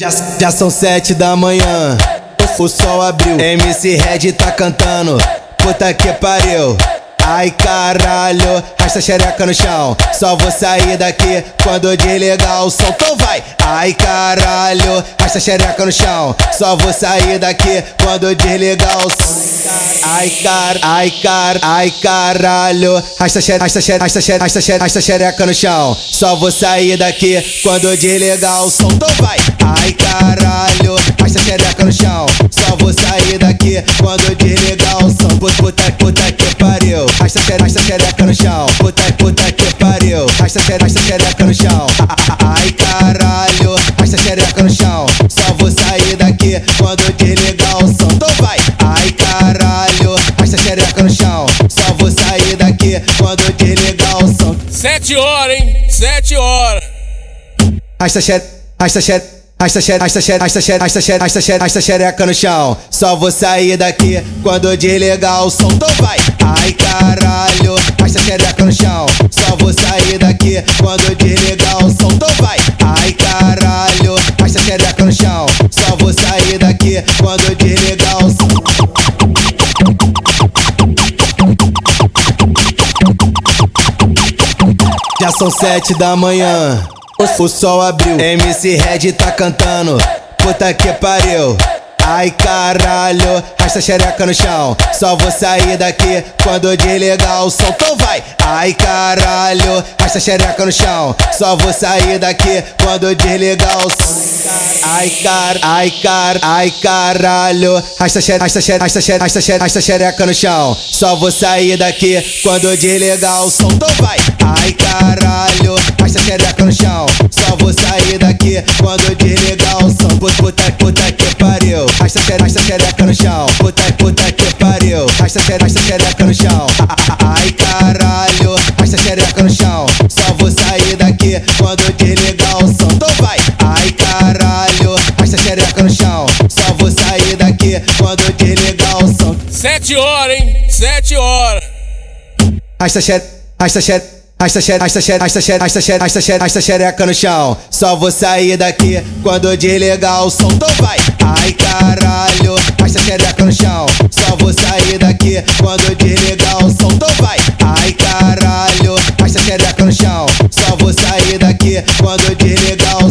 Já, já são sete da manhã, o sol abriu. MC Red tá cantando, puta que pariu. Ai caralho, rasta xereca no chão. Só vou sair daqui quando desligar o som. Então vai. Ai caralho, rasta xereca no chão. Só vou sair daqui quando desligar o som. Ai car, ai car, ai caralho. Rasta xereca, rasta xereca, no chão. Só vou sair daqui quando desligar o som. Então vai. Ai caralho, rasta xereca no chão. Só vou sair daqui quando desligar no chão. Puta, puta que pariu. Rasta xereca, rasta xereca no chão. Ai caralho, rasta xereca no chão. Só vou sair daqui quando desligar o som. Então vai. Ai caralho, rasta xereca no chão. Só vou sair daqui quando desligar o som. Sete horas, hein? Sete horas. Rasta xereca, rasta xereca. Rasta xereca, no chão. Só vou sair daqui quando desligar o som. Então vai. Ai caralho, rasta xereca no chão. Só vou sair daqui quando desligar o som. Então vai. Ai caralho, rasta xereca no chão. Só vou sair daqui quando desligar o som. Já são sete da manhã, o sol abriu. MC Red tá cantando, puta que pariu. Ai caralho, rasta xereca no chão. Só vou sair daqui quando desligar o som. Então vai. Ai caralho, rasta xereca no chão. Só vou sair daqui quando desligar o som. Ai car, ai car, ai caralho. Rasta xereca, rasta xereca, rasta xereca, rasta xereca, rasta xereca no chão. Só vou sair daqui quando desligar o som. Então vai. Ai caralho, rasta xereca no chão. Daqui quando desligar o som. Puta, puta que pariu. Rasta xereca, rasta xereca no chão. Puta, puta que pariu. Rasta xereca, rasta xereca no chão. Ai caralho, rasta xereca no chão. Só vou sair daqui quando desligar o som. Então vai. Ai caralho, rasta xereca no chão. Só vou sair daqui quando desligar o som. Sete horas, hein? Sete horas. Rasta xereca, rasta xereca. Rasta xereca, rasta xereca, rasta xereca, rasta xereca, rasta xereca, rasta xereca no chão. Só vou sair daqui quando desligar o som. Então vai. Ai caralho, rasta xereca no chão. Só vou sair daqui quando desligar o som. Então vai. Ai caralho, rasta xereca no chão. Só vou sair daqui quando desligar